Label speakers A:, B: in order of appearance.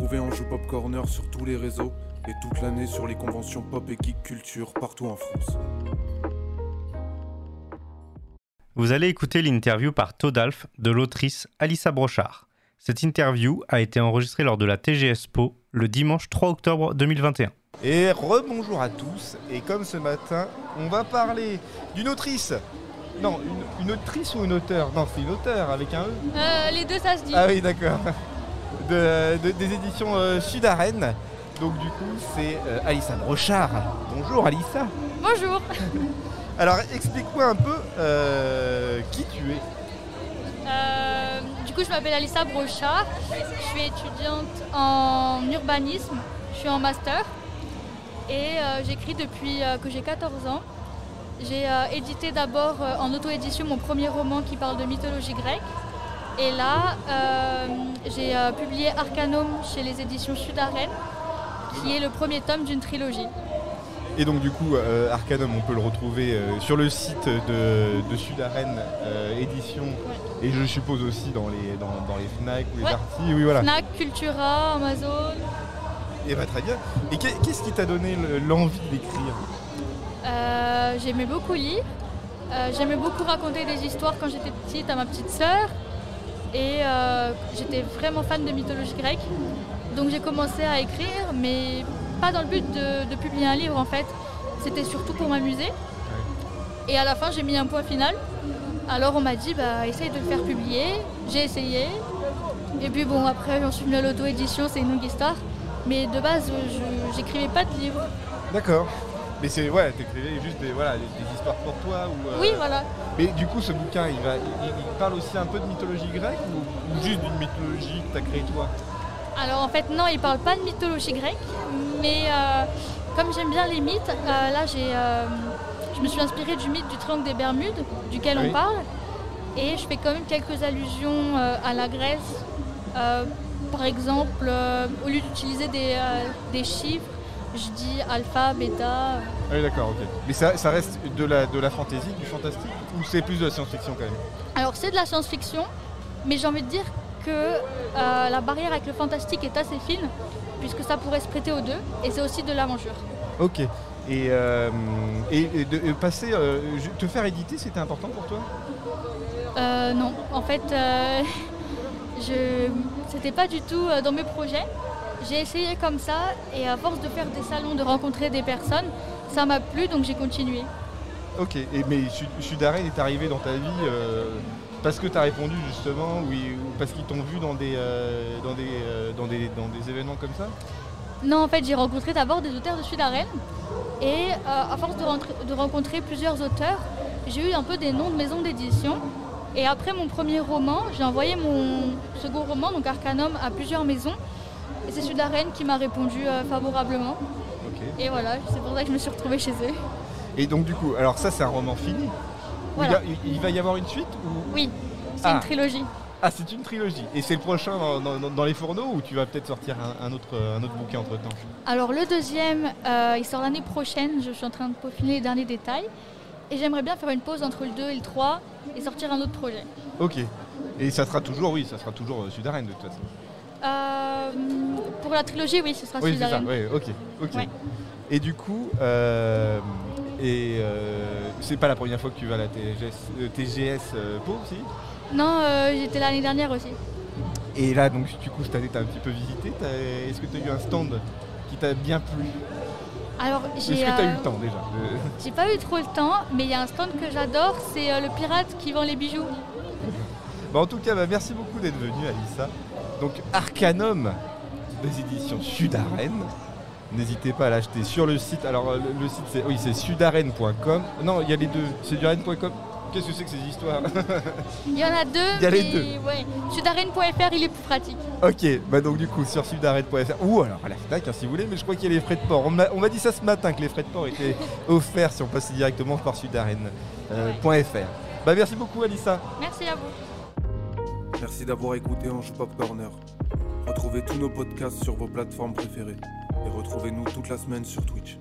A: Retrouvez Anjou Pop Corner sur tous les réseaux et toute l'année sur les conventions pop et geek culture partout en France.
B: Vous allez écouter l'interview par Todalf de l'autrice Alissa Brochard. Cette interview a été enregistrée lors de la TGSPO le dimanche 3 octobre 2021.
C: Et rebonjour à tous. Et comme ce matin, on va parler d'une autrice. Non, une, une autrice ou une auteur Non, c'est une auteur avec un E.
D: Euh, les deux, ça se dit.
C: Ah oui, d'accord. De- de- des éditions euh, Sud-Arène. Donc du coup, c'est euh, Alissa Brochard. Bonjour Alissa.
D: Bonjour.
C: Alors explique-moi un peu euh, qui tu es.
D: Euh, du coup, je m'appelle Alissa Brochard. Je suis étudiante en urbanisme. Je suis en master. Et euh, j'écris depuis que j'ai 14 ans. J'ai édité d'abord en auto-édition mon premier roman qui parle de mythologie grecque. Et là, euh, j'ai euh, publié Arcanum chez les éditions Sud-Arène, qui est le premier tome d'une trilogie.
C: Et donc du coup, euh, Arcanum, on peut le retrouver sur le site de, de Sud-Arène euh, Édition. Et je suppose aussi dans les, dans, dans les FNAC ou les
D: Ouais.
C: Darty. Oui, voilà.
D: Fnac, Cultura, Amazon.
C: Et bah très bien. Et qu'est- qu'est-ce qui t'a donné le- l'envie d'écrire?
D: J'aimais beaucoup lire. J'aimais beaucoup raconter des histoires quand j'étais petite à ma petite sœur. Et euh, j'étais vraiment fan de mythologie grecque. Donc j'ai commencé à écrire, mais pas dans le but de, publier un livre en fait. C'était surtout pour m'amuser. Et à la fin, j'ai mis un point final. Alors on m'a dit, bah, essaye de le faire publier. J'ai essayé. Et puis bon, après, j'en suis venue à l'auto-édition, c'est une longue histoire. Mais de base, j'écrivais pas de livre.
C: D'accord. Mais c'est ouais, t'écrivais juste des, voilà, des, des histoires pour toi ou. euh,
D: Oui, voilà.
C: Mais du coup, ce bouquin, il, va, il, il parle aussi un peu de mythologie grecque ou, ou juste d'une mythologie que t'as créée toi?
D: Alors en fait non, il parle pas de mythologie grecque, mais euh, comme j'aime bien les mythes, euh, là j'ai, je me suis inspirée du mythe du triangle des Bermudes, duquel
C: Oui.
D: on parle, et je fais quand même quelques allusions euh, à la Grèce. Euh, par exemple, euh, au lieu d'utiliser des, des chiffres, je dis alpha, bêta.
C: Ah oui, d'accord, ok. Mais ça, ça reste de la, de la fantaisie, du fantastique ou c'est plus de la science-fiction quand même?
D: Alors c'est de la science-fiction, mais j'ai envie de dire que euh, la barrière avec le fantastique est assez fine, puisque ça pourrait se prêter aux deux, et c'est aussi de l'aventure.
C: Ok. Et, euh, et, et de et passer, euh, te faire éditer, c'était important pour toi?
D: Euh, non, en fait, je c'était pas du tout dans mes projets. J'ai essayé comme ça et à force de faire des salons, de rencontrer des personnes, ça m'a plu donc j'ai continué.
C: Ok. Et, mais Sud- Sud-Arène est arrivé dans ta vie euh, parce que tu as répondu justement ou, ou parce qu'ils t'ont vu dans des, euh, dans, des, euh, dans, des, dans des événements comme ça?
D: Non, en fait, j'ai rencontré d'abord des auteurs de Sud-Arène et à force de, de rencontrer plusieurs auteurs, j'ai eu un peu des noms de maisons d'édition. Et après mon premier roman, j'ai envoyé mon second roman, donc Arcanum, à plusieurs maisons. Et c'est Sud-Arène qui m'a répondu euh, favorablement. Et voilà, c'est pour ça que je me suis retrouvée chez eux.
C: Et donc du coup, alors ça c'est un roman fini.
D: Voilà.
C: Il, a- va y avoir une suite ou...
D: Oui, c'est
C: Ah.
D: une trilogie.
C: Ah c'est une trilogie. Et c'est le prochain dans, dans- dans les fourneaux ou tu vas peut-être sortir un, un autre, un autre bouquin entre temps
D: Alors le deuxième, euh, il sort l'année prochaine. Je suis en train de peaufiner les derniers détails. Et j'aimerais bien faire une pause entre le 2 et le 3 et sortir un autre projet.
C: Ok. Et ça sera toujours, oui, ça sera toujours euh, Sud-Arène de toute façon.
D: Euh, pour la trilogie, oui, ce sera
C: Oui, c'est ça. Oui, ok. ok.
D: Ouais.
C: Et du coup, euh, et euh, c'est pas la première fois que tu vas à la TGS, euh, TGS Pau aussi?
D: Non, j'étais l'année dernière aussi.
C: Et là, donc, du coup, cette année, t'as un petit peu visité. Est-ce que tu as eu un stand qui t'a bien plu?
D: Alors,
C: Est-ce
D: j'ai
C: que tu as eu le temps déjà?
D: j'ai pas eu trop le temps, mais il y a un stand que j'adore, c'est le pirate qui vend les bijoux.
C: Bah, En tout cas, bah, merci beaucoup d'être venu, Alissa. Donc, Arcanum des éditions Sud-Arène. N'hésitez pas à l'acheter sur le site. Alors, euh, le, le site, c'est oui, c'est sudarène.com. Non, il y a les deux. Sudarène.com. Qu'est-ce que c'est que ces histoires
D: Il y en a deux.
C: Il y a les deux.
D: Ouais. Sudarène.fr, il est plus pratique.
C: Ok, bah donc du coup sur sudarène.fr ou alors à la FNAC hein, si vous voulez, mais je crois qu'il y a les frais de port. On m'a dit ça ce matin que les frais de port étaient offerts si on passait directement par sudarène.fr. Bah merci beaucoup Alissa.
D: Merci à vous.
A: Merci d'avoir écouté Anjou Pop Corner. Retrouvez tous nos podcasts sur vos plateformes préférées et retrouvez-nous toute la semaine sur Twitch.